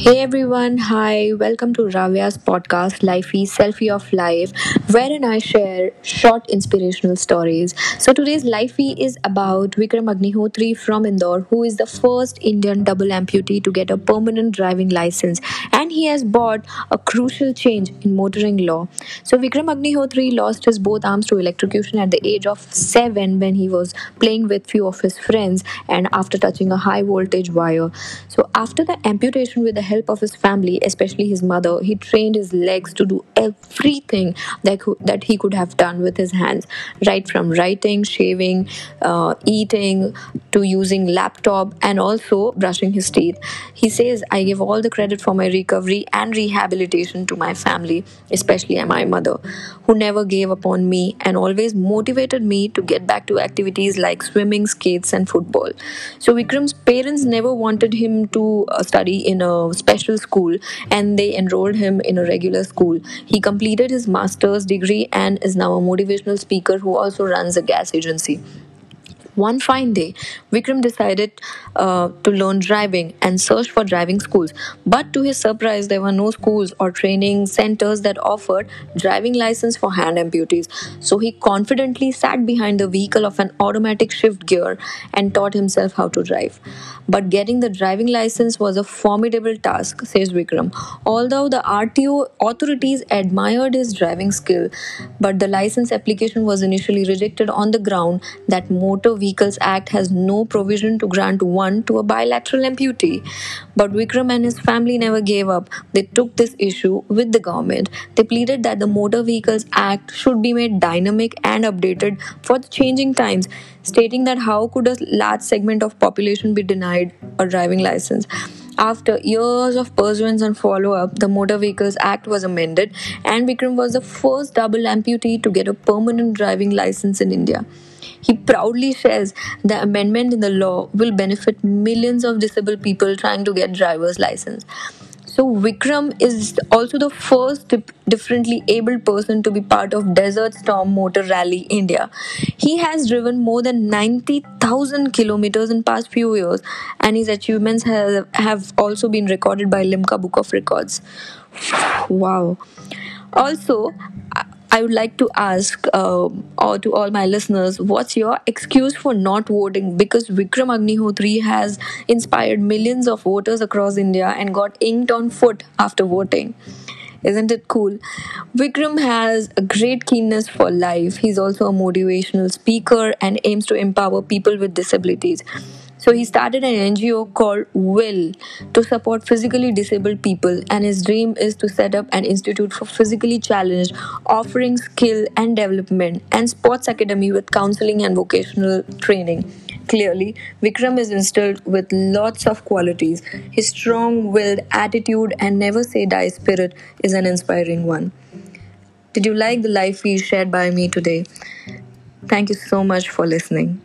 Hey everyone, hi, welcome to Ravya's podcast, Lifey Selfie of Life, wherein I share short inspirational stories. So today's Lifey is about Vikram Agnihotri from Indore, who is the first Indian double amputee to get a permanent driving license, and he has brought a crucial change in motoring law. So Vikram Agnihotri lost his both arms to electrocution at the age of seven when he was playing with few of his friends and after touching a high voltage wire. So after the amputation with the help of his family, especially his mother, he trained his legs to do everything that, that he could have done with his hands, right from writing, shaving, uh, eating, to using laptop and also brushing his teeth. He says, I give all the credit for my recovery and rehabilitation to my family, especially my mother, who never gave up on me and always motivated me to get back to activities like swimming, skates, and football. So Vikram's parents never wanted him to uh, study in a special school and they enrolled him in a regular school. He completed his master's degree and is now a motivational speaker who also runs a gas agency. One fine day, Vikram decided uh, to learn driving and searched for driving schools. But to his surprise, there were no schools or training centers that offered driving license for hand amputees. So he confidently sat behind the vehicle of an automatic shift gear and taught himself how to drive. But getting the driving license was a formidable task, says Vikram. Although the RTO authorities admired his driving skill, but the license application was initially rejected on the ground that motor vehicle Vehicles Act has no provision to grant one to a bilateral amputee. But Vikram and his family never gave up. They took this issue with the government. They pleaded that the Motor Vehicles Act should be made dynamic and updated for the changing times, stating that how could a large segment of population be denied a driving license? After years of pursuance and follow up, the Motor Vehicles Act was amended, and Vikram was the first double amputee to get a permanent driving license in India. He proudly says the amendment in the law will benefit millions of disabled people trying to get driver's license. So Vikram is also the first differently abled person to be part of Desert Storm Motor Rally India. He has driven more than 90,000 kilometers in past few years and his achievements have, have also been recorded by Limca Book of Records. Wow. Also, I would like to ask uh, or to all my listeners, what's your excuse for not voting? Because Vikram Agnihotri has inspired millions of voters across India and got inked on foot after voting. Isn't it cool? Vikram has a great keenness for life. He's also a motivational speaker and aims to empower people with disabilities. So he started an NGO called Will to support physically disabled people, and his dream is to set up an institute for physically challenged, offering skill and development and sports academy with counseling and vocational training. Clearly, Vikram is instilled with lots of qualities. His strong willed attitude and never say die spirit is an inspiring one. Did you like the life we shared by me today? Thank you so much for listening.